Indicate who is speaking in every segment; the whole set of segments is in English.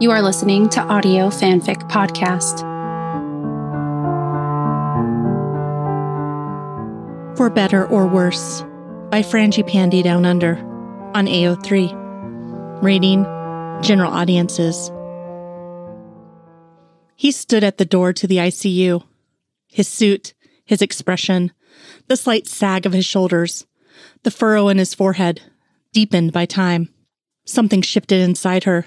Speaker 1: You are listening to Audio Fanfic Podcast.
Speaker 2: For Better or Worse by Frangipani Down Under on AO3. Rating General Audiences. He stood at the door to the ICU. His suit, his expression, the slight sag of his shoulders, the furrow in his forehead, deepened by time. Something shifted inside her.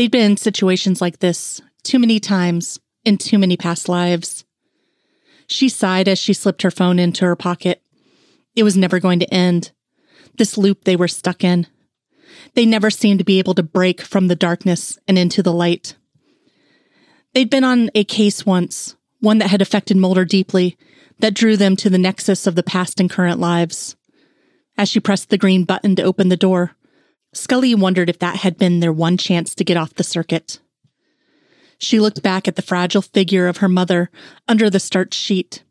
Speaker 2: They'd been in situations like this too many times in too many past lives. She sighed as she slipped her phone into her pocket. It was never going to end. This loop they were stuck in. They never seemed to be able to break from the darkness and into the light. They'd been on a case once, one that had affected Mulder deeply, that drew them to the nexus of the past and current lives. As she pressed the green button to open the door, Scully wondered if that had been their one chance to get off the circuit. She looked back at the fragile figure of her mother under the starched sheet.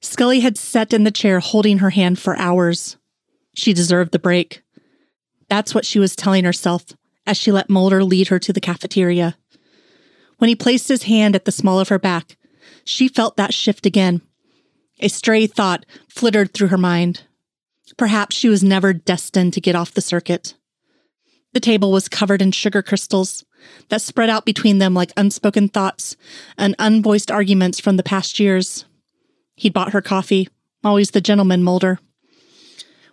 Speaker 2: Scully had sat in the chair holding her hand for hours. She deserved the break. That's what she was telling herself as she let Mulder lead her to the cafeteria. When he placed his hand at the small of her back, she felt that shift again. A stray thought flittered through her mind. Perhaps she was never destined to get off the circuit. The table was covered in sugar crystals that spread out between them like unspoken thoughts and unvoiced arguments from the past years. He'd bought her coffee, always the gentleman Mulder.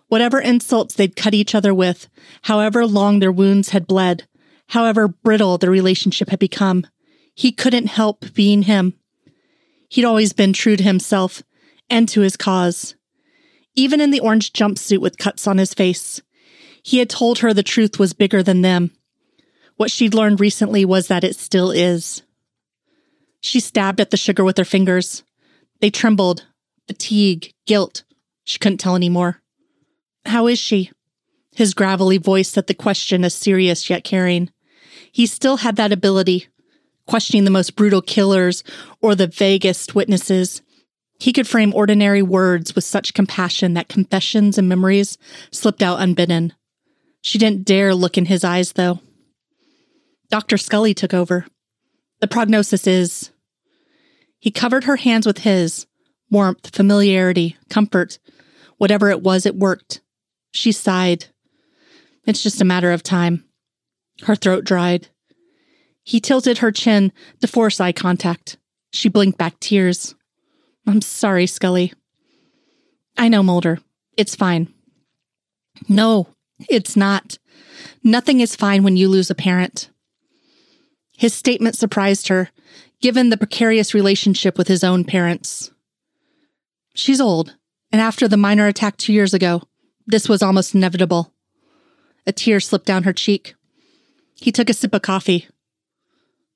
Speaker 2: Whatever insults they'd cut each other with, however long their wounds had bled, however brittle the relationship had become, he couldn't help being him. He'd always been true to himself and to his cause. Even in the orange jumpsuit with cuts on his face, he had told her the truth was bigger than them. What she'd learned recently was that it still is. She stabbed at the sugar with her fingers. They trembled. Fatigue, guilt. She couldn't tell anymore. How is she? His gravelly voice set the question as serious yet caring. He still had that ability, questioning the most brutal killers or the vaguest witnesses. He could frame ordinary words with such compassion that confessions and memories slipped out unbidden. She didn't dare look in his eyes, though. Dr. Scully took over. The prognosis is. He covered her hands with his. Warmth, familiarity, comfort. Whatever it was, it worked. She sighed. It's just a matter of time. Her throat dried. He tilted her chin to force eye contact. She blinked back tears. I'm sorry, Scully. I know, Mulder. It's fine. No, it's not. Nothing is fine when you lose a parent. His statement surprised her, given the precarious relationship with his own parents. She's old, and after the minor attack two years ago, this was almost inevitable. A tear slipped down her cheek. He took a sip of coffee.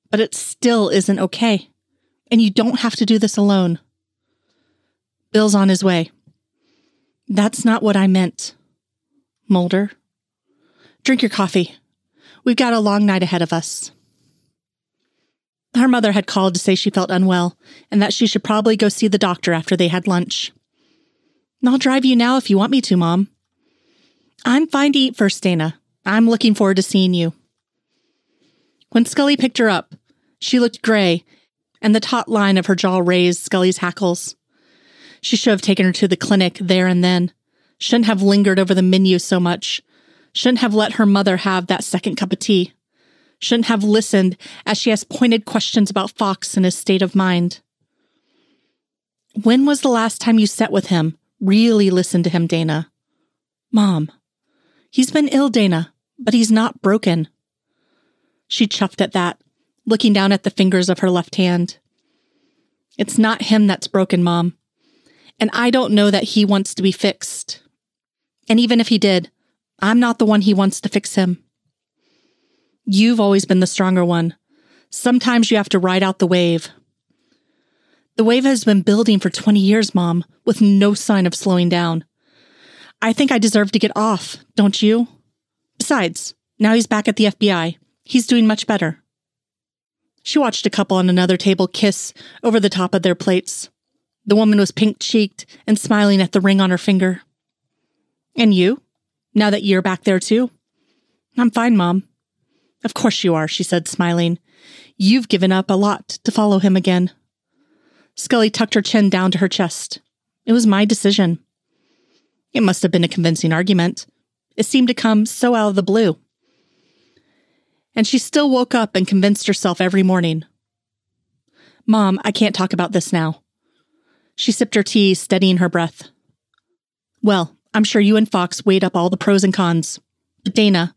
Speaker 2: But it still isn't okay, and you don't have to do this alone. Bill's on his way. That's not what I meant. Mulder. Drink your coffee. We've got a long night ahead of us. Her mother had called to say she felt unwell and that she should probably go see the doctor after they had lunch. I'll drive you now if you want me to, Mom. I'm fine to eat first, Dana. I'm looking forward to seeing you. When Scully picked her up, she looked gray, and the taut line of her jaw raised Scully's hackles. She should have taken her to the clinic there and then. Shouldn't have lingered over the menu so much. Shouldn't have let her mother have that second cup of tea. Shouldn't have listened as she asked pointed questions about Fox and his state of mind. When was the last time you sat with him? Really listened to him, Dana? Mom. He's been ill, Dana, but he's not broken. She chuffed at that, looking down at the fingers of her left hand. It's not him that's broken, Mom. And I don't know that he wants to be fixed. And even if he did, I'm not the one he wants to fix him. You've always been the stronger one. Sometimes you have to ride out the wave. The wave has been building for 20 years, Mom, with no sign of slowing down. I think I deserve to get off, don't you? Besides, now he's back at the FBI. He's doing much better. She watched a couple on another table kiss over the top of their plates. The woman was pink cheeked and smiling at the ring on her finger. And you? Now that you're back there too? I'm fine, Mom. Of course you are, she said, smiling. You've given up a lot to follow him again. Scully tucked her chin down to her chest. It was my decision. It must have been a convincing argument. It seemed to come so out of the blue. And she still woke up and convinced herself every morning. Mom, I can't talk about this now. She sipped her tea, steadying her breath. Well, I'm sure you and Fox weighed up all the pros and cons. But Dana,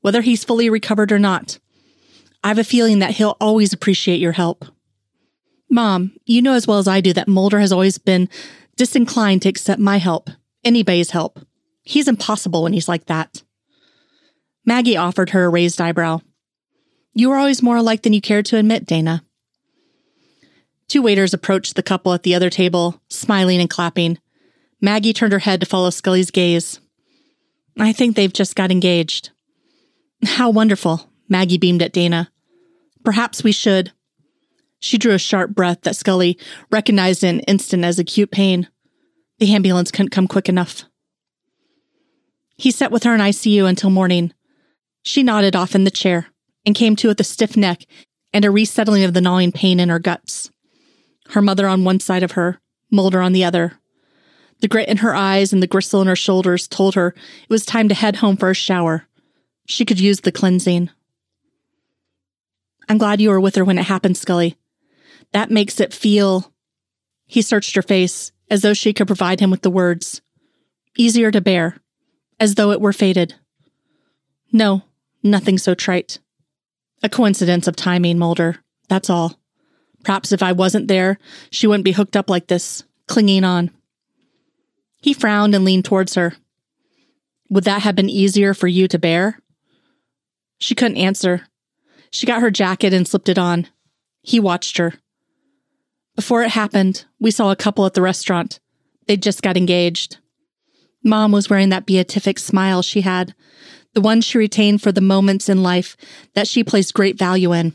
Speaker 2: whether he's fully recovered or not, I have a feeling that he'll always appreciate your help. Mom, you know as well as I do that Mulder has always been disinclined to accept my help, anybody's help. He's impossible when he's like that. Maggie offered her a raised eyebrow. You are always more alike than you cared to admit, Dana. Two waiters approached the couple at the other table, smiling and clapping. Maggie turned her head to follow Scully's gaze. I think they've just got engaged. How wonderful, Maggie beamed at Dana. Perhaps we should. She drew a sharp breath that Scully recognized in an instant as acute pain. The ambulance couldn't come quick enough. He sat with her in ICU until morning. She nodded off in the chair and came to with a stiff neck and a resettling of the gnawing pain in her guts. Her mother on one side of her, Mulder on the other. The grit in her eyes and the gristle in her shoulders told her it was time to head home for a shower. She could use the cleansing. I'm glad you were with her when it happened, Scully. That makes it feel. He searched her face as though she could provide him with the words. Easier to bear, as though it were fated. No, nothing so trite. A coincidence of timing, Mulder. That's all. Perhaps if I wasn't there, she wouldn't be hooked up like this, clinging on. He frowned and leaned towards her. Would that have been easier for you to bear? She couldn't answer. She got her jacket and slipped it on. He watched her. Before it happened, we saw a couple at the restaurant. They'd just got engaged. Mom was wearing that beatific smile she had, the one she retained for the moments in life that she placed great value in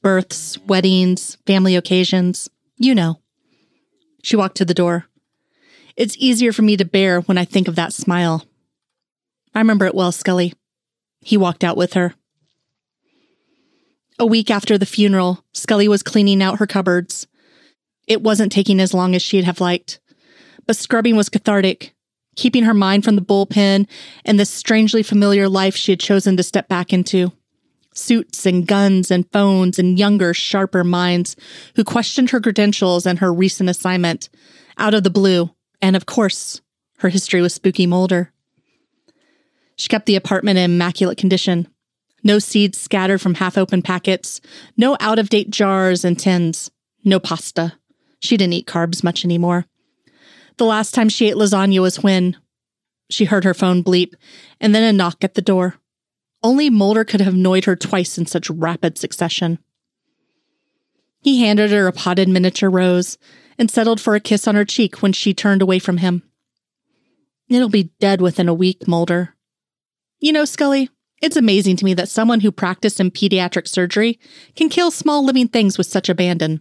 Speaker 2: births, weddings, family occasions. You know. She walked to the door. It's easier for me to bear when I think of that smile. I remember it well, Scully. He walked out with her. A week after the funeral, Scully was cleaning out her cupboards. It wasn't taking as long as she'd have liked, but scrubbing was cathartic, keeping her mind from the bullpen and the strangely familiar life she had chosen to step back into. Suits and guns and phones and younger, sharper minds who questioned her credentials and her recent assignment out of the blue. And of course, her history with Spooky Mulder. She kept the apartment in immaculate condition. No seeds scattered from half open packets, no out of date jars and tins, no pasta. She didn't eat carbs much anymore. The last time she ate lasagna was when she heard her phone bleep and then a knock at the door. Only Mulder could have annoyed her twice in such rapid succession. He handed her a potted miniature rose and settled for a kiss on her cheek when she turned away from him. It'll be dead within a week, Mulder. You know, Scully, it's amazing to me that someone who practiced in pediatric surgery can kill small living things with such abandon.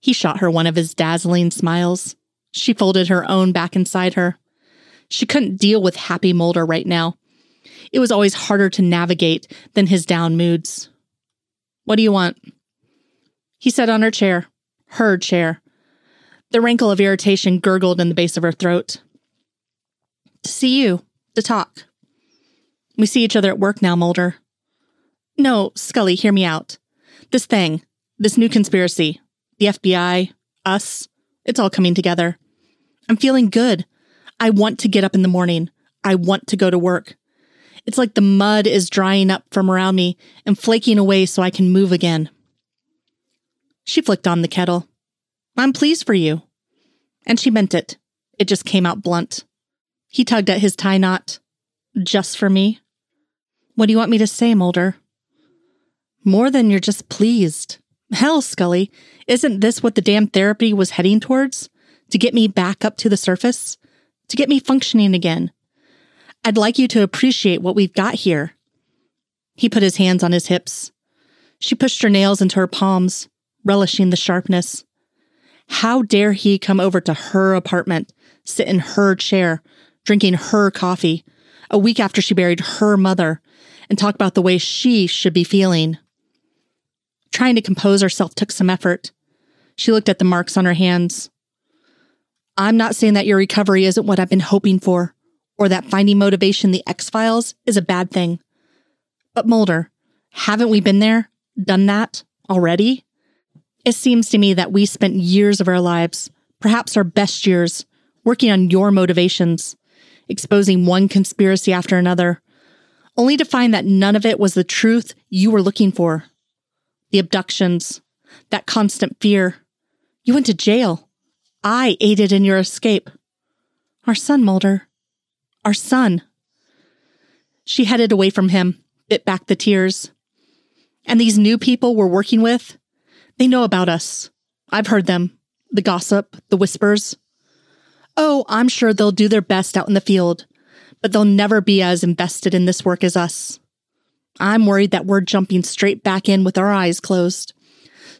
Speaker 2: He shot her one of his dazzling smiles. She folded her own back inside her. She couldn't deal with happy Mulder right now. It was always harder to navigate than his down moods. What do you want? He sat on her chair, her chair. The wrinkle of irritation gurgled in the base of her throat. To see you, to talk. We see each other at work now, Mulder. No, Scully, hear me out. This thing, this new conspiracy, the FBI, us, it's all coming together. I'm feeling good. I want to get up in the morning. I want to go to work. It's like the mud is drying up from around me and flaking away so I can move again. She flicked on the kettle. I'm pleased for you. And she meant it. It just came out blunt. He tugged at his tie knot. Just for me? What do you want me to say, Mulder? More than you're just pleased. Hell, Scully, isn't this what the damn therapy was heading towards? To get me back up to the surface? To get me functioning again? I'd like you to appreciate what we've got here. He put his hands on his hips. She pushed her nails into her palms, relishing the sharpness. How dare he come over to her apartment, sit in her chair, drinking her coffee, a week after she buried her mother, and talk about the way she should be feeling. Trying to compose herself took some effort. She looked at the marks on her hands. I'm not saying that your recovery isn't what I've been hoping for, or that finding motivation the X Files is a bad thing. But Mulder, haven't we been there, done that already? It seems to me that we spent years of our lives, perhaps our best years, working on your motivations, exposing one conspiracy after another, only to find that none of it was the truth you were looking for. The abductions, that constant fear. You went to jail. I aided in your escape. Our son, Mulder. Our son. She headed away from him, bit back the tears. And these new people we're working with, they know about us. I've heard them. The gossip, the whispers. Oh, I'm sure they'll do their best out in the field, but they'll never be as invested in this work as us. I'm worried that we're jumping straight back in with our eyes closed,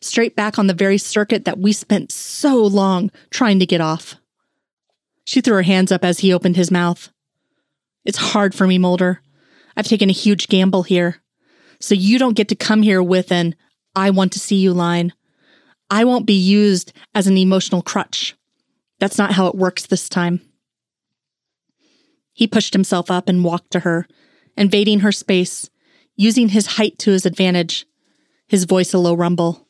Speaker 2: straight back on the very circuit that we spent so long trying to get off. She threw her hands up as he opened his mouth. It's hard for me, Mulder. I've taken a huge gamble here. So you don't get to come here with an I want to see you line. I won't be used as an emotional crutch. That's not how it works this time. He pushed himself up and walked to her, invading her space, using his height to his advantage, his voice a low rumble.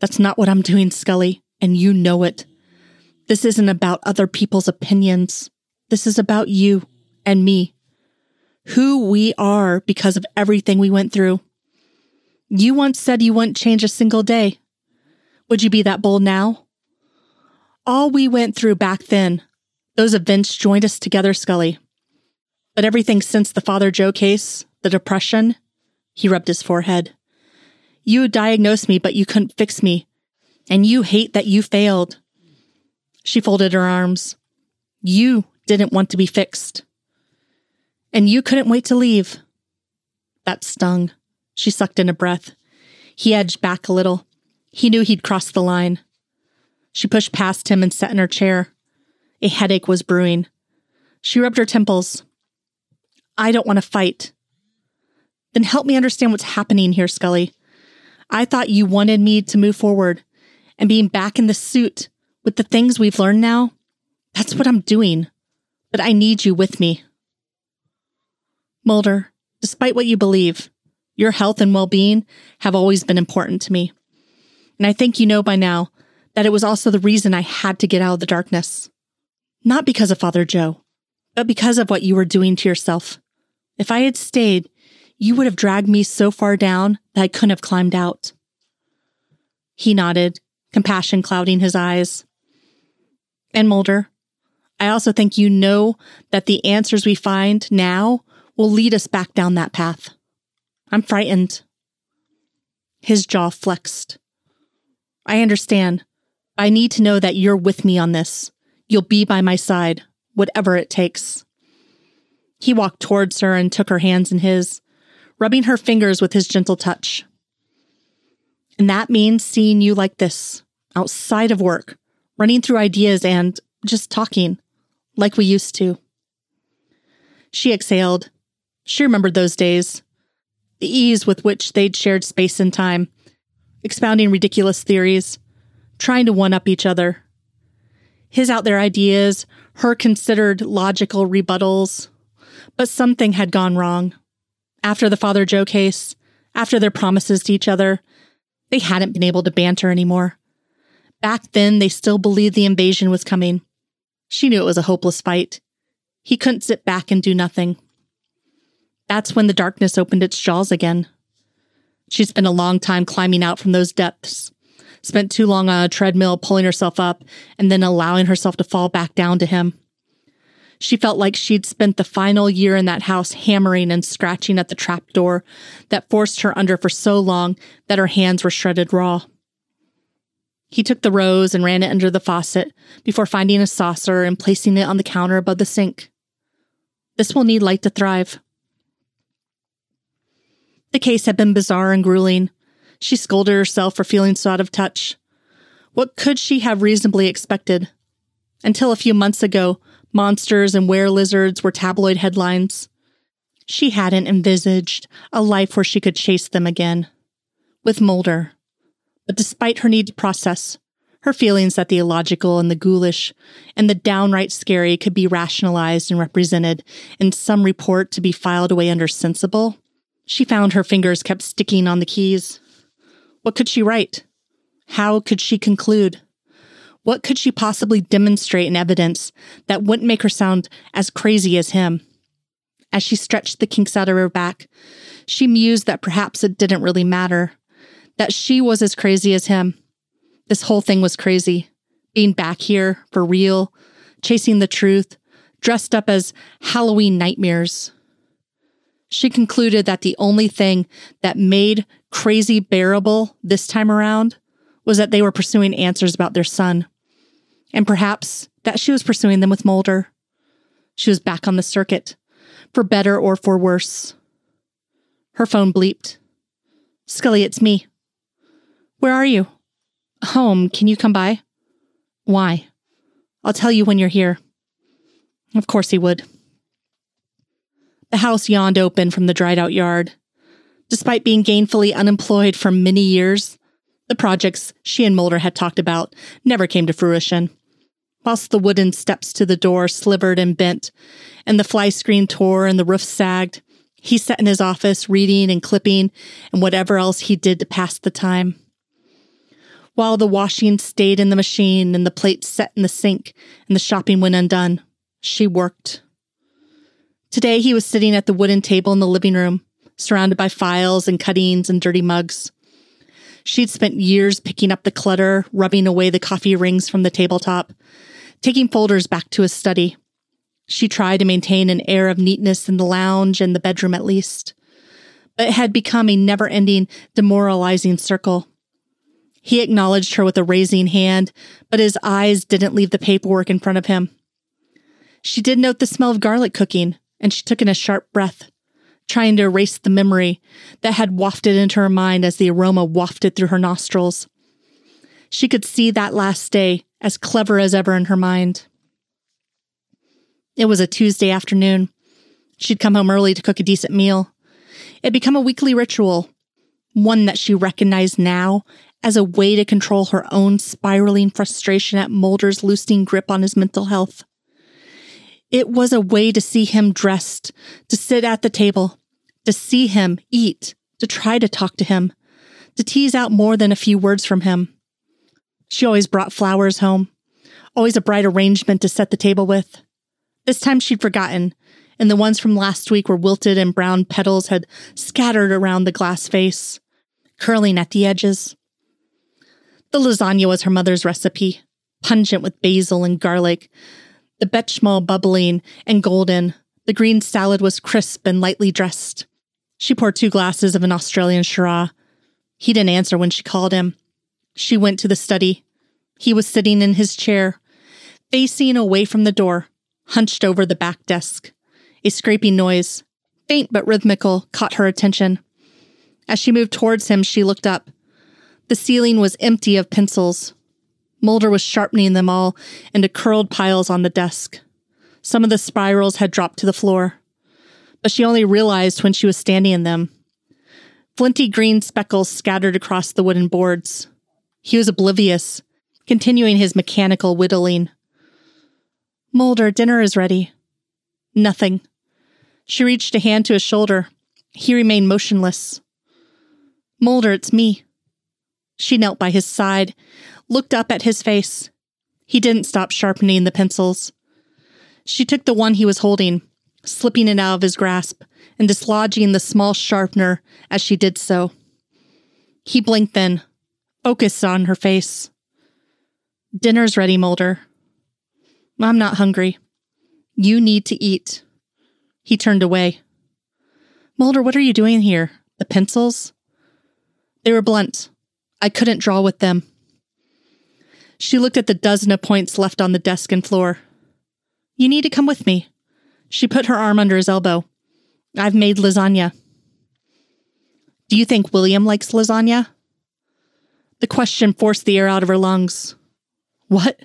Speaker 2: That's not what I'm doing, Scully, and you know it. This isn't about other people's opinions. This is about you and me. Who we are because of everything we went through. You once said you wouldn't change a single day. Would you be that bold now? All we went through back then, those events joined us together, Scully. But everything since the Father Joe case, the depression, he rubbed his forehead. You diagnosed me, but you couldn't fix me. And you hate that you failed. She folded her arms. You didn't want to be fixed. And you couldn't wait to leave. That stung. She sucked in a breath. He edged back a little. He knew he'd crossed the line. She pushed past him and sat in her chair. A headache was brewing. She rubbed her temples. I don't want to fight. Then help me understand what's happening here, Scully. I thought you wanted me to move forward and being back in the suit with the things we've learned now. That's what I'm doing. But I need you with me. Mulder, despite what you believe, your health and well being have always been important to me. And I think you know by now that it was also the reason I had to get out of the darkness. Not because of Father Joe, but because of what you were doing to yourself. If I had stayed, you would have dragged me so far down that I couldn't have climbed out. He nodded, compassion clouding his eyes. And Mulder, I also think you know that the answers we find now will lead us back down that path. I'm frightened. His jaw flexed. I understand. I need to know that you're with me on this. You'll be by my side, whatever it takes. He walked towards her and took her hands in his, rubbing her fingers with his gentle touch. And that means seeing you like this, outside of work, running through ideas and just talking, like we used to. She exhaled. She remembered those days, the ease with which they'd shared space and time, expounding ridiculous theories, trying to one up each other. His out there ideas, her considered logical rebuttals. But something had gone wrong. After the Father Joe case, after their promises to each other, they hadn't been able to banter anymore. Back then, they still believed the invasion was coming. She knew it was a hopeless fight. He couldn't sit back and do nothing. That's when the darkness opened its jaws again. She spent a long time climbing out from those depths, spent too long on a treadmill pulling herself up and then allowing herself to fall back down to him. She felt like she'd spent the final year in that house hammering and scratching at the trap door that forced her under for so long that her hands were shredded raw. He took the rose and ran it under the faucet before finding a saucer and placing it on the counter above the sink. This will need light to thrive. The case had been bizarre and grueling. She scolded herself for feeling so out of touch. What could she have reasonably expected? Until a few months ago, monsters and were lizards were tabloid headlines. She hadn't envisaged a life where she could chase them again. With Mulder. But despite her need to process, her feelings that the illogical and the ghoulish and the downright scary could be rationalized and represented in some report to be filed away under sensible, she found her fingers kept sticking on the keys. What could she write? How could she conclude? What could she possibly demonstrate in evidence that wouldn't make her sound as crazy as him? As she stretched the kinks out of her back, she mused that perhaps it didn't really matter, that she was as crazy as him. This whole thing was crazy. Being back here, for real, chasing the truth, dressed up as Halloween nightmares. She concluded that the only thing that made crazy bearable this time around was that they were pursuing answers about their son. And perhaps that she was pursuing them with Mulder. She was back on the circuit, for better or for worse. Her phone bleeped. Scully, it's me. Where are you? Home. Can you come by? Why? I'll tell you when you're here. Of course he would. The house yawned open from the dried out yard. Despite being gainfully unemployed for many years, the projects she and Mulder had talked about never came to fruition. Whilst the wooden steps to the door slivered and bent, and the fly screen tore and the roof sagged, he sat in his office reading and clipping and whatever else he did to pass the time. While the washing stayed in the machine and the plates set in the sink and the shopping went undone, she worked. Today he was sitting at the wooden table in the living room, surrounded by files and cuttings and dirty mugs. She'd spent years picking up the clutter, rubbing away the coffee rings from the tabletop, taking folders back to his study. She tried to maintain an air of neatness in the lounge and the bedroom at least, but it had become a never ending, demoralizing circle. He acknowledged her with a raising hand, but his eyes didn't leave the paperwork in front of him. She did note the smell of garlic cooking, and she took in a sharp breath, trying to erase the memory that had wafted into her mind as the aroma wafted through her nostrils. She could see that last day as clever as ever in her mind. It was a Tuesday afternoon. She'd come home early to cook a decent meal. It had become a weekly ritual, one that she recognized now as a way to control her own spiraling frustration at Mulder's loosening grip on his mental health. It was a way to see him dressed, to sit at the table, to see him eat, to try to talk to him, to tease out more than a few words from him. She always brought flowers home, always a bright arrangement to set the table with. This time she'd forgotten, and the ones from last week were wilted and brown petals had scattered around the glass vase, curling at the edges. The lasagna was her mother's recipe, pungent with basil and garlic, the bechamel bubbling and golden. The green salad was crisp and lightly dressed. She poured two glasses of an Australian Shiraz. He didn't answer when she called him. She went to the study. He was sitting in his chair, facing away from the door, hunched over the back desk. A scraping noise, faint but rhythmical, caught her attention. As she moved towards him, she looked up. The ceiling was empty of pencils. Mulder was sharpening them all into curled piles on the desk. Some of the spirals had dropped to the floor, but she only realized when she was standing in them. Flinty green speckles scattered across the wooden boards. He was oblivious, continuing his mechanical whittling. Mulder, dinner is ready. Nothing. She reached a hand to his shoulder. He remained motionless. Mulder, it's me. She knelt by his side, looked up at his face. He didn't stop sharpening the pencils. She took the one he was holding, slipping it out of his grasp and dislodging the small sharpener as she did so. He blinked then, focused on her face. Dinner's ready, Mulder. I'm not hungry. You need to eat. He turned away. Mulder, what are you doing here? The pencils? They were blunt, I couldn't draw with them. She looked at the dozen of points left on the desk and floor. You need to come with me. She put her arm under his elbow. I've made lasagna. Do you think William likes lasagna? The question forced the air out of her lungs. What?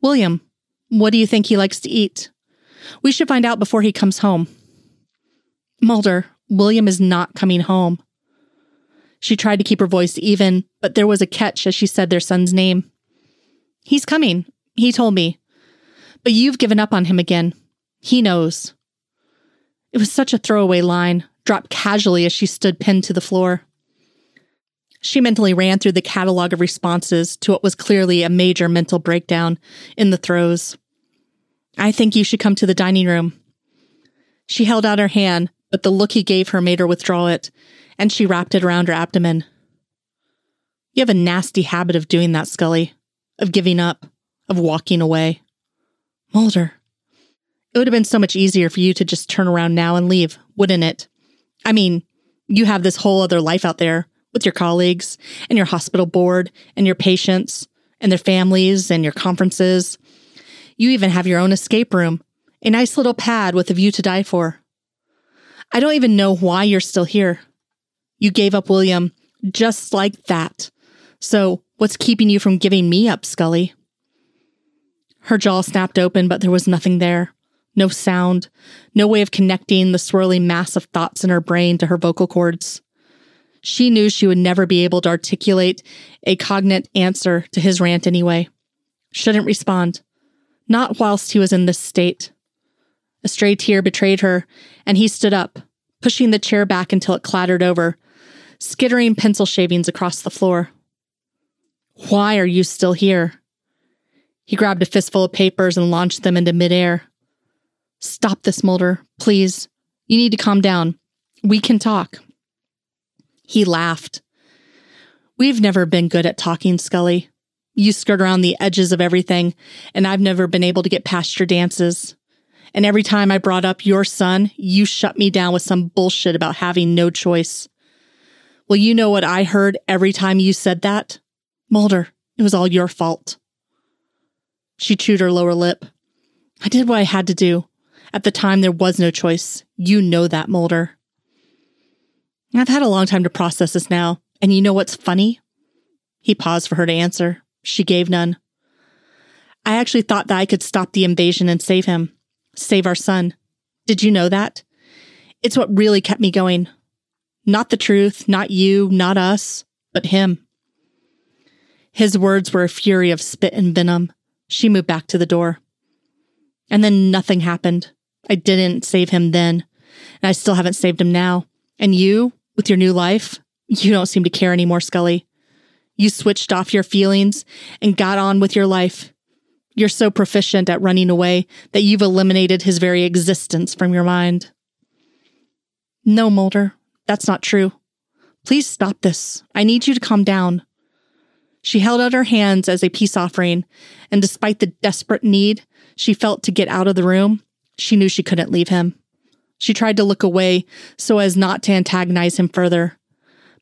Speaker 2: William, what do you think he likes to eat? We should find out before he comes home. Mulder, William is not coming home. She tried to keep her voice even, but there was a catch as she said their son's name. He's coming, he told me. But you've given up on him again. He knows. It was such a throwaway line, dropped casually as she stood pinned to the floor. She mentally ran through the catalog of responses to what was clearly a major mental breakdown in the throes. I think you should come to the dining room. She held out her hand, but the look he gave her made her withdraw it, and she wrapped it around her abdomen. You have a nasty habit of doing that, Scully, of giving up, of walking away. Mulder, it would have been so much easier for you to just turn around now and leave, wouldn't it? I mean, you have this whole other life out there with your colleagues and your hospital board and your patients and their families and your conferences. You even have your own escape room, a nice little pad with a view to die for. I don't even know why you're still here. You gave up William just like that. So, what's keeping you from giving me up, Scully? Her jaw snapped open, but there was nothing there. No sound, no way of connecting the swirling mass of thoughts in her brain to her vocal cords. She knew she would never be able to articulate a cognate answer to his rant anyway. Shouldn't respond. Not whilst he was in this state. A stray tear betrayed her, and he stood up, pushing the chair back until it clattered over, skittering pencil shavings across the floor. Why are you still here? He grabbed a fistful of papers and launched them into midair. Stop this, Mulder, please. You need to calm down. We can talk. He laughed. We've never been good at talking, Scully. You skirt around the edges of everything, and I've never been able to get past your dances. And every time I brought up your son, you shut me down with some bullshit about having no choice. Well, you know what I heard every time you said that? Mulder, it was all your fault. She chewed her lower lip. I did what I had to do. At the time, there was no choice. You know that, Mulder. I've had a long time to process this now. And you know what's funny? He paused for her to answer. She gave none. I actually thought that I could stop the invasion and save him, save our son. Did you know that? It's what really kept me going. Not the truth, not you, not us, but him. His words were a fury of spit and venom. She moved back to the door. And then nothing happened. I didn't save him then, and I still haven't saved him now. And you, with your new life, you don't seem to care anymore, Scully. You switched off your feelings and got on with your life. You're so proficient at running away that you've eliminated his very existence from your mind. No, Mulder, that's not true. Please stop this. I need you to calm down. She held out her hands as a peace offering, and despite the desperate need she felt to get out of the room, she knew she couldn't leave him. She tried to look away so as not to antagonize him further.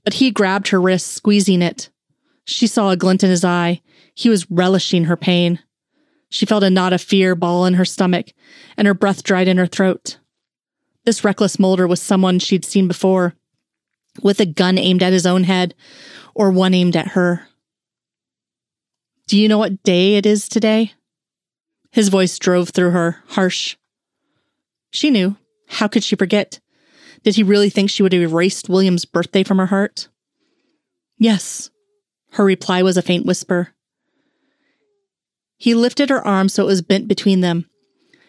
Speaker 2: But he grabbed her wrist, squeezing it. She saw a glint in his eye. He was relishing her pain. She felt a knot of fear ball in her stomach, and her breath dried in her throat. This reckless Mulder was someone she'd seen before, with a gun aimed at his own head, or one aimed at her. Do you know what day it is today? His voice drove through her, harsh. She knew. How could she forget? Did he really think she would have erased William's birthday from her heart? Yes. Her reply was a faint whisper. He lifted her arm so it was bent between them.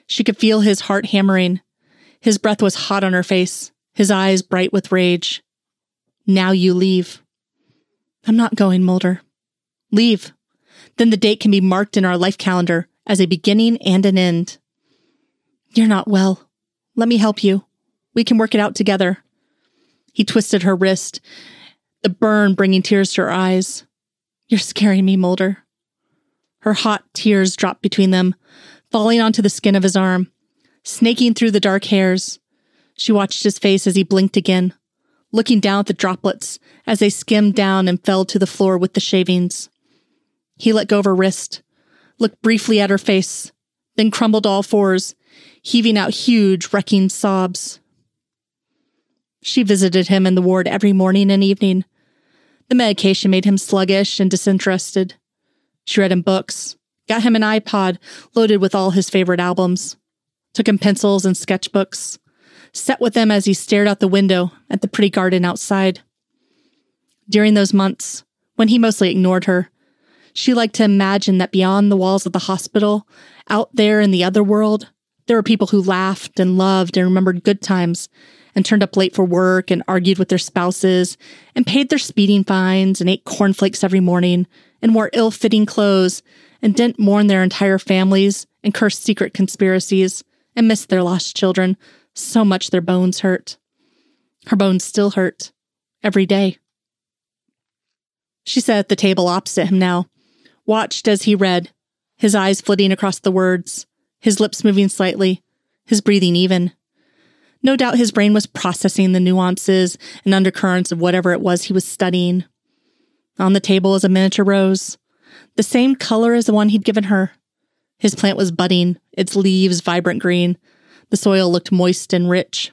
Speaker 2: She could feel his heart hammering. His breath was hot on her face, his eyes bright with rage. Now you leave. I'm not going, Mulder. Leave. Then the date can be marked in our life calendar as a beginning and an end. You're not well. Let me help you. We can work it out together. He twisted her wrist, the burn bringing tears to her eyes. You're scaring me, Mulder. Her hot tears dropped between them, falling onto the skin of his arm, snaking through the dark hairs. She watched his face as he blinked again, looking down at the droplets as they skimmed down and fell to the floor with the shavings. He let go of her wrist, looked briefly at her face, then crumbled all fours heaving out huge, wrecking sobs. She visited him in the ward every morning and evening. The medication made him sluggish and disinterested. She read him books, got him an iPod loaded with all his favorite albums, took him pencils and sketchbooks, sat with them as he stared out the window at the pretty garden outside. During those months, when he mostly ignored her, she liked to imagine that beyond the walls of the hospital, out there in the other world, there were people who laughed and loved and remembered good times and turned up late for work and argued with their spouses and paid their speeding fines and ate cornflakes every morning and wore ill fitting clothes and didn't mourn their entire families and curse secret conspiracies and missed their lost children so much their bones hurt. Her bones still hurt every day. She sat at the table opposite him now, watched as he read, his eyes flitting across the words, his lips moving slightly, his breathing even. No doubt his brain was processing the nuances and undercurrents of whatever it was he was studying. On the table was a miniature rose, the same color as the one he'd given her. His plant was budding, its leaves vibrant green. The soil looked moist and rich.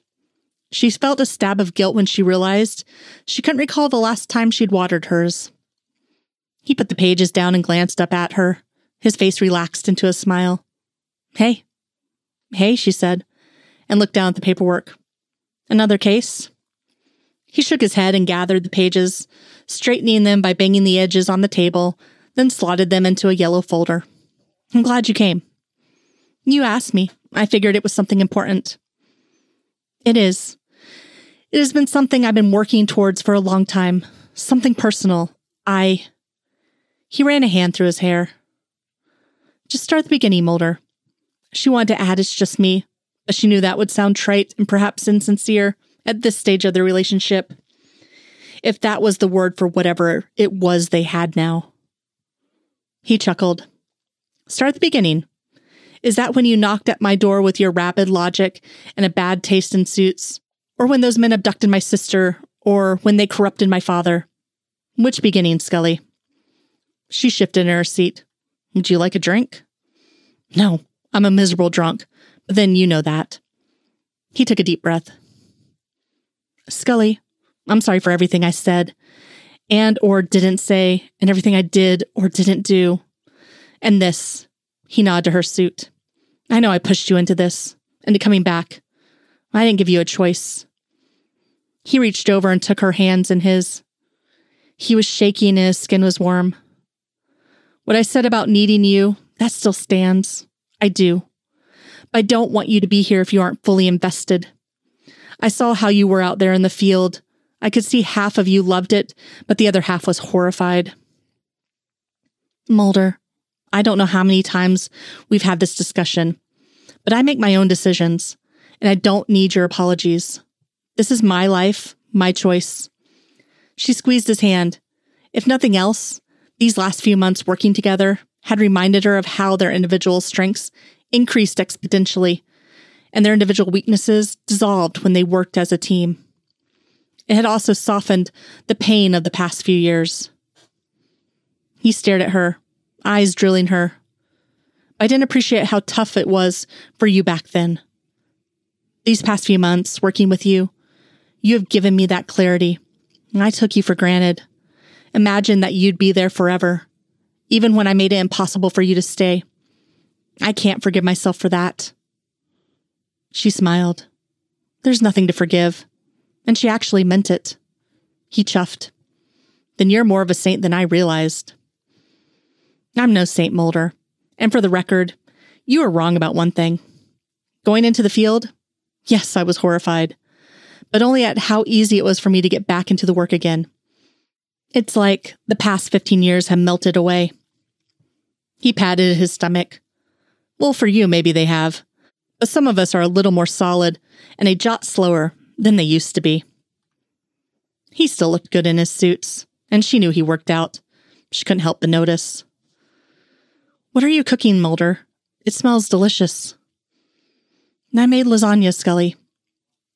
Speaker 2: She felt a stab of guilt when she realized she couldn't recall the last time she'd watered hers. He put the pages down and glanced up at her. His face relaxed into a smile. Hey. Hey, she said, and looked down at the paperwork. Another case? He shook his head and gathered the pages, straightening them by banging the edges on the table, then slotted them into a yellow folder. I'm glad you came. You asked me. I figured it was something important. It is. It has been something I've been working towards for a long time. Something personal. I. He ran a hand through his hair. Just start the beginning, Mulder. She wanted to add it's just me, but she knew that would sound trite and perhaps insincere at this stage of their relationship. If that was the word for whatever it was they had now. He chuckled. Start at the beginning. Is that when you knocked at my door with your rapid logic and a bad taste in suits? Or when those men abducted my sister? Or when they corrupted my father? Which beginning, Scully? She shifted in her seat. Would you like a drink? No, I'm a miserable drunk, but then you know that. He took a deep breath. Scully, I'm sorry for everything I said and or didn't say and everything I did or didn't do. And this, he nodded to her suit. I know I pushed you into this, into coming back. I didn't give you a choice. He reached over and took her hands in his. He was shaking and his skin was warm. What I said about needing you, that still stands. I do. But I don't want you to be here if you aren't fully invested. I saw how you were out there in the field. I could see half of you loved it, but the other half was horrified. Mulder, I don't know how many times we've had this discussion, but I make my own decisions, and I don't need your apologies. This is my life, my choice. She squeezed his hand. If nothing else, these last few months working together had reminded her of how their individual strengths increased exponentially and their individual weaknesses dissolved when they worked as a team. It had also softened the pain of the past few years. He stared at her, eyes drilling her. I didn't appreciate how tough it was for you back then. These past few months working with you, you have given me that clarity, and I took you for granted. Imagine that you'd be there forever even when I made it impossible for you to stay. I can't forgive myself for that. She smiled. There's nothing to forgive. And she actually meant it. He chuffed. Then you're more of a saint than I realized. I'm no Saint Mulder. And for the record, you were wrong about one thing. Going into the field? Yes, I was horrified, but only at how easy it was for me to get back into the work again. It's like the past 15 years have melted away. He patted his stomach. Well, for you, maybe they have. But some of us are a little more solid and a jot slower than they used to be. He still looked good in his suits, and she knew he worked out. She couldn't help but notice. What are you cooking, Mulder? It smells delicious. I made lasagna, Scully.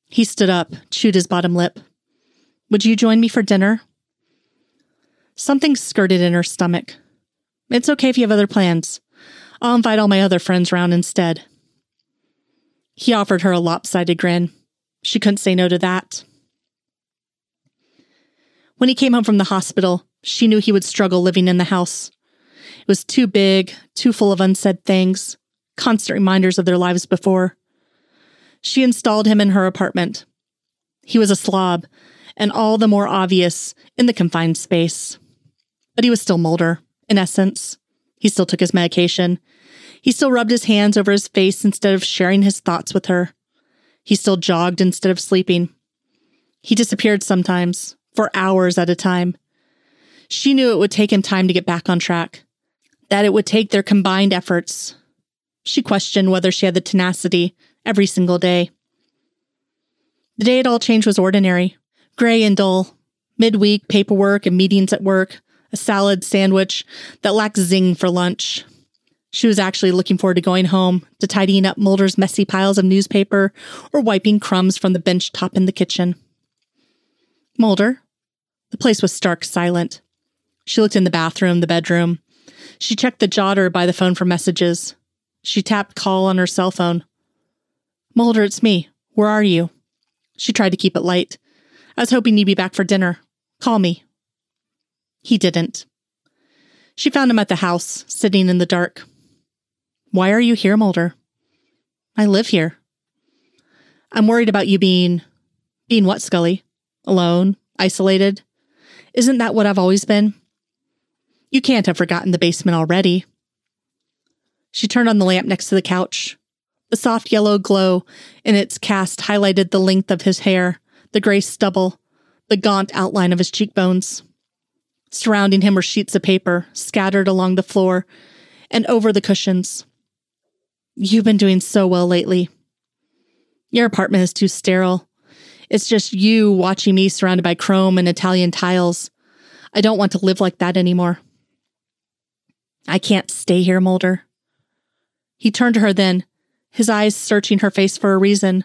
Speaker 2: He stood up, chewed his bottom lip. Would you join me for dinner? Something skirted in her stomach. It's okay if you have other plans. I'll invite all my other friends round instead. He offered her a lopsided grin. She couldn't say no to that. When he came home from the hospital, she knew he would struggle living in the house. It was too big, too full of unsaid things, constant reminders of their lives before. She installed him in her apartment. He was a slob, and all the more obvious in the confined space. But he was still Mulder, in essence. He still took his medication. He still rubbed his hands over his face instead of sharing his thoughts with her. He still jogged instead of sleeping. He disappeared sometimes, for hours at a time. She knew it would take him time to get back on track, that it would take their combined efforts. She questioned whether she had the tenacity every single day. The day it all changed was ordinary, gray and dull. Midweek paperwork and meetings at work, a salad sandwich that lacked zing for lunch. She was actually looking forward to going home, to tidying up Mulder's messy piles of newspaper or wiping crumbs from the bench top in the kitchen. Mulder. The place was stark silent. She looked in the bathroom, the bedroom. She checked the jotter by the phone for messages. She tapped call on her cell phone. Mulder, it's me. Where are you? She tried to keep it light. I was hoping you'd be back for dinner. Call me. He didn't. She found him at the house, sitting in the dark. Why are you here, Mulder? I live here. I'm worried about you being. being what, Scully? Alone? Isolated? Isn't that what I've always been? You can't have forgotten the basement already. She turned on the lamp next to the couch. The soft yellow glow in its cast highlighted the length of his hair, the gray stubble, the gaunt outline of his cheekbones. Surrounding him were sheets of paper scattered along the floor and over the cushions. You've been doing so well lately. Your apartment is too sterile. It's just you watching me surrounded by chrome and Italian tiles. I don't want to live like that anymore. I can't stay here, Mulder. He turned to her then, his eyes searching her face for a reason,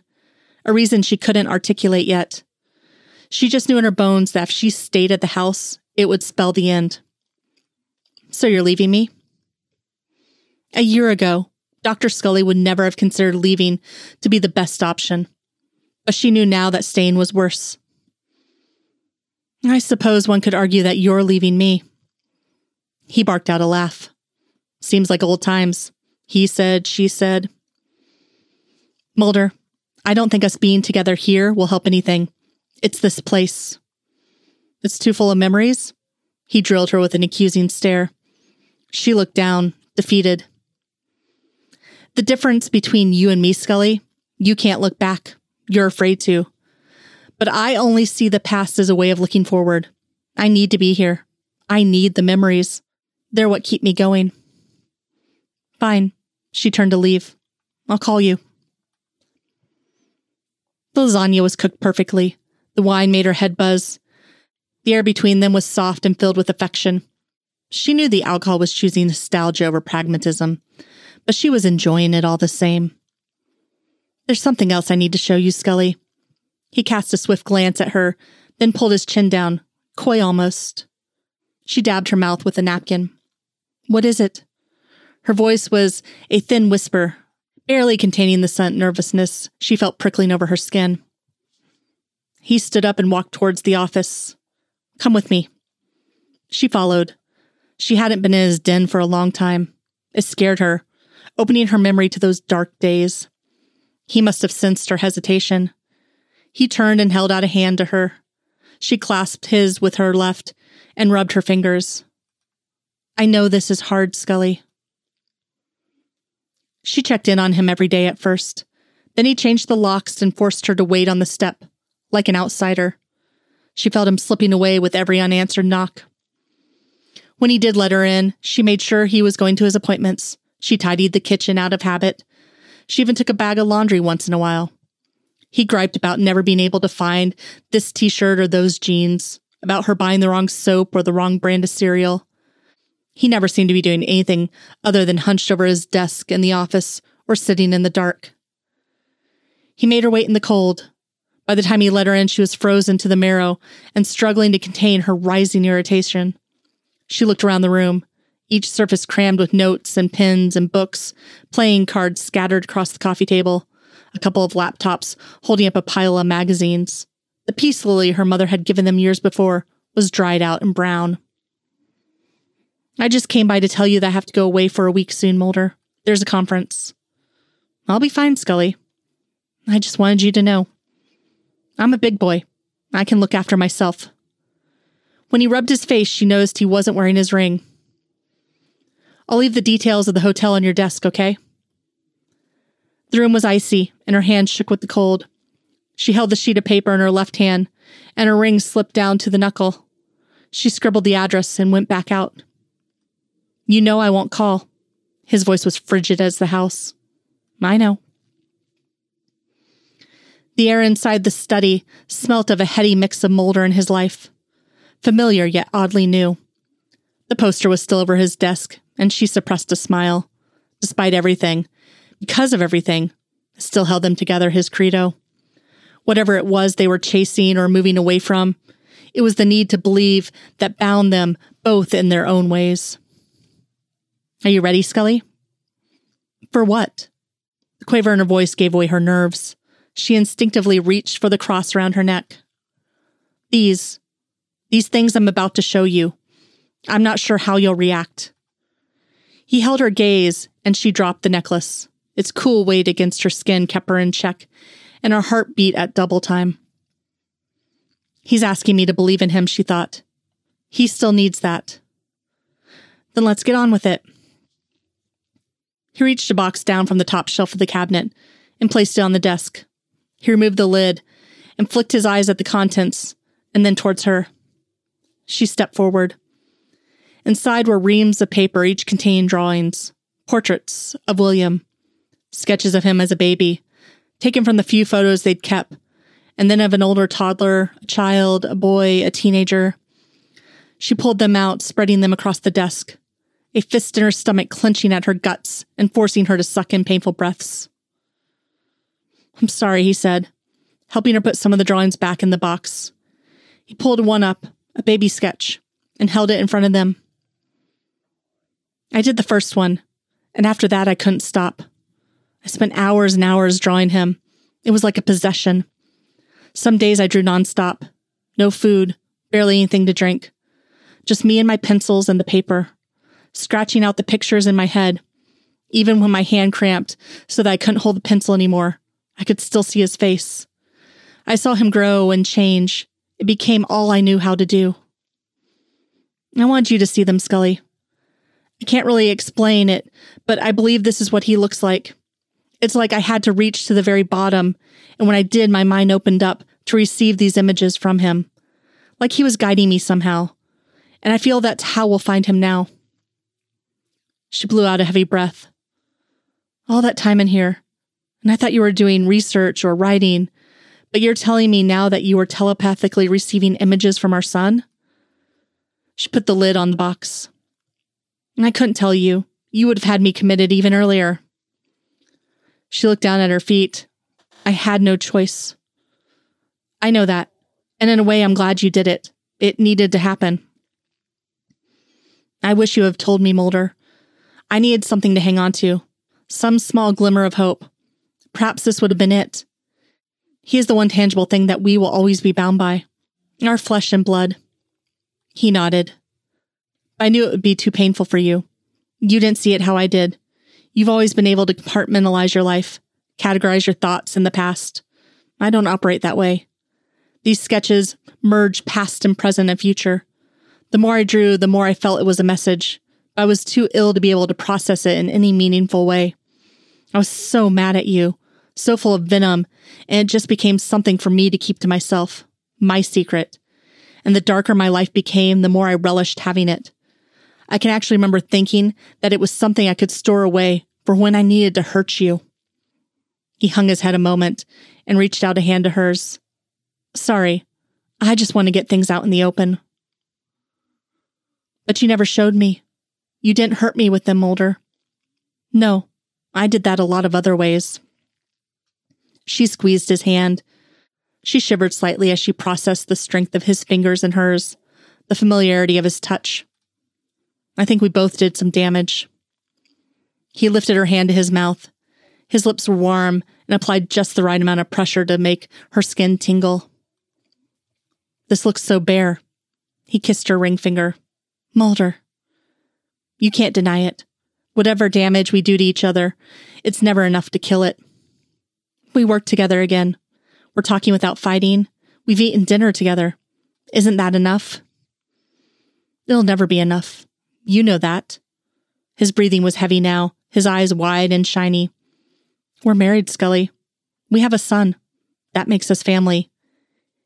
Speaker 2: a reason she couldn't articulate yet. She just knew in her bones that if she stayed at the house, it would spell the end. So you're leaving me? A year ago, Dr. Scully would never have considered leaving to be the best option, but she knew now that staying was worse. I suppose one could argue that you're leaving me. He barked out a laugh. Seems like old times. He said, she said. Mulder, I don't think us being together here will help anything. It's this place. It's too full of memories? He drilled her with an accusing stare. She looked down, defeated. The difference between you and me, Scully, you can't look back. You're afraid to. But I only see the past as a way of looking forward. I need to be here. I need the memories. They're what keep me going. Fine. She turned to leave. I'll call you. The lasagna was cooked perfectly. The wine made her head buzz. The air between them was soft and filled with affection. She knew the alcohol was choosing nostalgia over pragmatism, but she was enjoying it all the same. There's something else I need to show you, Scully. He cast a swift glance at her, then pulled his chin down, coy almost. She dabbed her mouth with a napkin. What is it? Her voice was a thin whisper, barely containing the sudden nervousness she felt prickling over her skin. He stood up and walked towards the office. Come with me. She followed. She hadn't been in his den for a long time. It scared her, opening her memory to those dark days. He must have sensed her hesitation. He turned and held out a hand to her. She clasped his with her left and rubbed her fingers. I know this is hard, Scully. She checked in on him every day at first. Then he changed the locks and forced her to wait on the step, like an outsider. She felt him slipping away with every unanswered knock. When he did let her in, she made sure he was going to his appointments. She tidied the kitchen out of habit. She even took a bag of laundry once in a while. He griped about never being able to find this t shirt or those jeans, about her buying the wrong soap or the wrong brand of cereal. He never seemed to be doing anything other than hunched over his desk in the office or sitting in the dark. He made her wait in the cold. By the time he let her in, she was frozen to the marrow and struggling to contain her rising irritation. She looked around the room, each surface crammed with notes and pens and books, playing cards scattered across the coffee table, a couple of laptops holding up a pile of magazines. The peace lily her mother had given them years before was dried out and brown. I just came by to tell you that I have to go away for a week soon, Mulder. There's a conference. I'll be fine, Scully. I just wanted you to know. I'm a big boy. I can look after myself. When he rubbed his face, she noticed he wasn't wearing his ring. I'll leave the details of the hotel on your desk, okay? The room was icy, and her hand shook with the cold. She held the sheet of paper in her left hand, and her ring slipped down to the knuckle. She scribbled the address and went back out. You know I won't call. His voice was frigid as the house. I know. The air inside the study smelt of a heady mix of molder and his life. Familiar yet oddly new. The poster was still over his desk, and she suppressed a smile. Despite everything, because of everything, still held them together his credo. Whatever it was they were chasing or moving away from, it was the need to believe that bound them both in their own ways. Are you ready, Scully? For what? The quaver in her voice gave away her nerves. She instinctively reached for the cross around her neck. These, these things I'm about to show you. I'm not sure how you'll react. He held her gaze and she dropped the necklace. Its cool weight against her skin kept her in check, and her heart beat at double time. He's asking me to believe in him, she thought. He still needs that. Then let's get on with it. He reached a box down from the top shelf of the cabinet and placed it on the desk. He removed the lid and flicked his eyes at the contents and then towards her. She stepped forward. Inside were reams of paper, each containing drawings, portraits of William, sketches of him as a baby, taken from the few photos they'd kept, and then of an older toddler, a child, a boy, a teenager. She pulled them out, spreading them across the desk, a fist in her stomach clenching at her guts and forcing her to suck in painful breaths. I'm sorry, he said, helping her put some of the drawings back in the box. He pulled one up, a baby sketch, and held it in front of them. I did the first one, and after that I couldn't stop. I spent hours and hours drawing him. It was like a possession. Some days I drew nonstop. No food, barely anything to drink. Just me and my pencils and the paper, scratching out the pictures in my head, even when my hand cramped so that I couldn't hold the pencil anymore. I could still see his face. I saw him grow and change. It became all I knew how to do. I want you to see them, Scully. I can't really explain it, but I believe this is what he looks like. It's like I had to reach to the very bottom, and when I did, my mind opened up to receive these images from him. Like he was guiding me somehow. And I feel that's how we'll find him now. She blew out a heavy breath. All that time in here, and I thought you were doing research or writing, but you're telling me now that you were telepathically receiving images from our son? She put the lid on the box. I couldn't tell you. You would have had me committed even earlier. She looked down at her feet. I had no choice. I know that. And in a way, I'm glad you did it. It needed to happen. I wish you had told me, Mulder. I needed something to hang on to, some small glimmer of hope. Perhaps this would have been it. He is the one tangible thing that we will always be bound by our flesh and blood. He nodded. I knew it would be too painful for you. You didn't see it how I did. You've always been able to compartmentalize your life, categorize your thoughts in the past. I don't operate that way. These sketches merge past and present and future. The more I drew, the more I felt it was a message. I was too ill to be able to process it in any meaningful way. I was so mad at you, so full of venom, and it just became something for me to keep to myself, my secret. And the darker my life became, the more I relished having it. I can actually remember thinking that it was something I could store away for when I needed to hurt you. He hung his head a moment and reached out a hand to hers. Sorry, I just want to get things out in the open. But you never showed me. You didn't hurt me with them, Mulder. No, I did that a lot of other ways. She squeezed his hand. She shivered slightly as she processed the strength of his fingers in hers, the familiarity of his touch. I think we both did some damage. He lifted her hand to his mouth. His lips were warm and applied just the right amount of pressure to make her skin tingle. This looks so bare. He kissed her ring finger. Mulder. You can't deny it. Whatever damage we do to each other, it's never enough to kill it. We work together again. We're talking without fighting. We've eaten dinner together. Isn't that enough? It'll never be enough. You know that. His breathing was heavy now, his eyes wide and shiny. We're married, Scully. We have a son. That makes us family.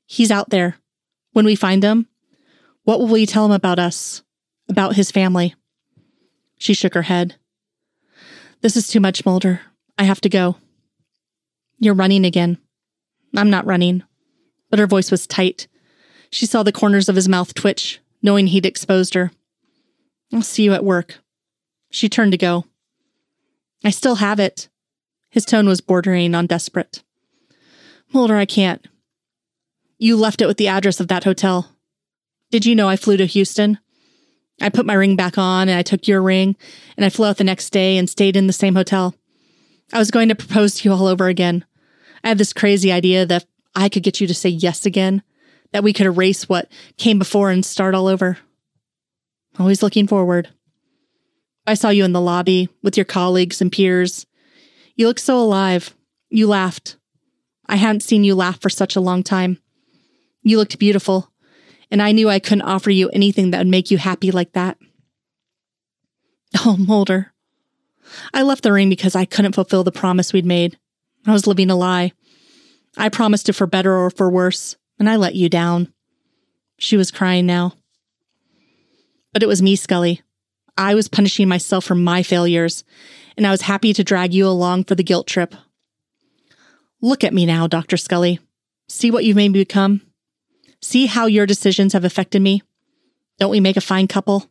Speaker 2: He's out there. When we find him, what will we tell him about us, about his family? She shook her head. This is too much, Mulder. I have to go. You're running again. I'm not running. But her voice was tight. She saw the corners of his mouth twitch, knowing he'd exposed her. I'll see you at work. She turned to go. I still have it. His tone was bordering on desperate. Mulder, I can't. You left it with the address of that hotel. Did you know I flew to Houston? I put my ring back on and I took your ring and I flew out the next day and stayed in the same hotel. I was going to propose to you all over again. I had this crazy idea that I could get you to say yes again, that we could erase what came before and start all over. Always looking forward. I saw you in the lobby with your colleagues and peers. You looked so alive. You laughed. I hadn't seen you laugh for such a long time. You looked beautiful, and I knew I couldn't offer you anything that would make you happy like that. Oh, Mulder. I left the ring because I couldn't fulfill the promise we'd made. I was living a lie. I promised it for better or for worse, and I let you down. She was crying now. But it was me, Scully. I was punishing myself for my failures, and I was happy to drag you along for the guilt trip. Look at me now, Dr. Scully. See what you've made me become? See how your decisions have affected me? Don't we make a fine couple?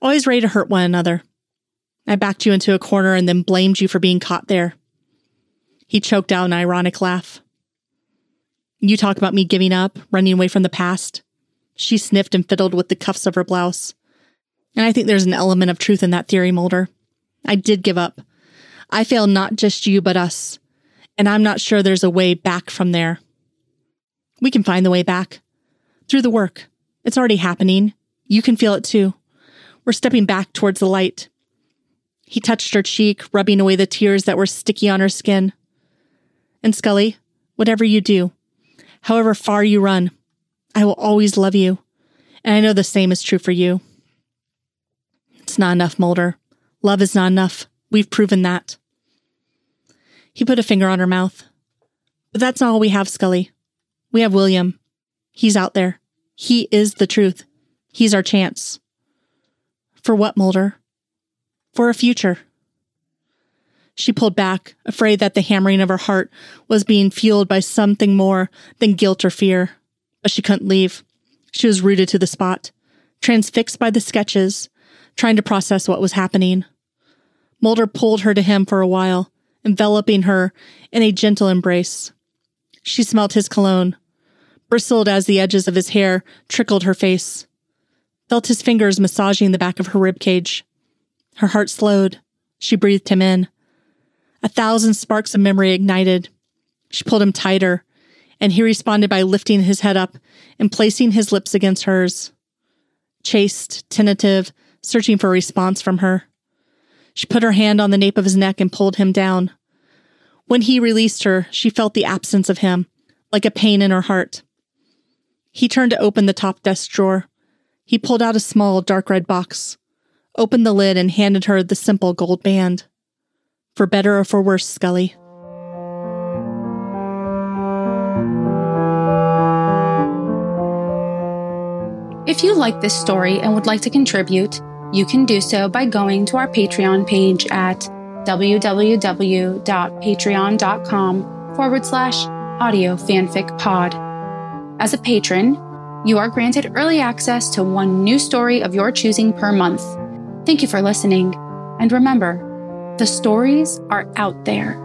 Speaker 2: Always ready to hurt one another. I backed you into a corner and then blamed you for being caught there. He choked out an ironic laugh. You talk about me giving up, running away from the past. She sniffed and fiddled with the cuffs of her blouse. And I think there's an element of truth in that theory, Mulder. I did give up. I failed not just you, but us. And I'm not sure there's a way back from there. We can find the way back. Through the work. It's already happening. You can feel it too. We're stepping back towards the light. He touched her cheek, rubbing away the tears that were sticky on her skin. And Scully, whatever you do, however far you run, I will always love you. And I know the same is true for you. It's not enough, Mulder. Love is not enough. We've proven that. He put a finger on her mouth. But that's not all we have, Scully. We have William. He's out there. He is the truth. He's our chance. For what, Mulder? For a future. She pulled back, afraid that the hammering of her heart was being fueled by something more than guilt or fear. But she couldn't leave. She was rooted to the spot, transfixed by the sketches, trying to process what was happening. Mulder pulled her to him for a while, enveloping her in a gentle embrace. She smelt his cologne, bristled as the edges of his hair trickled her face, felt his fingers massaging the back of her rib cage. Her heart slowed. She breathed him in. A thousand sparks of memory ignited. She pulled him tighter, and he responded by lifting his head up and placing his lips against hers. Chaste, tentative, searching for a response from her. She put her hand on the nape of his neck and pulled him down. When he released her, she felt the absence of him, like a pain in her heart. He turned to open the top desk drawer. He pulled out a small, dark red box, opened the lid, and handed her the simple gold band. For better or for worse, Scully.
Speaker 1: If you like this story and would like to contribute, you can do so by going to our Patreon page at www.patreon.com forward slash audio fanfic pod. As a patron, you are granted early access to one new story of your choosing per month. Thank you for listening, and remember, the stories are out there.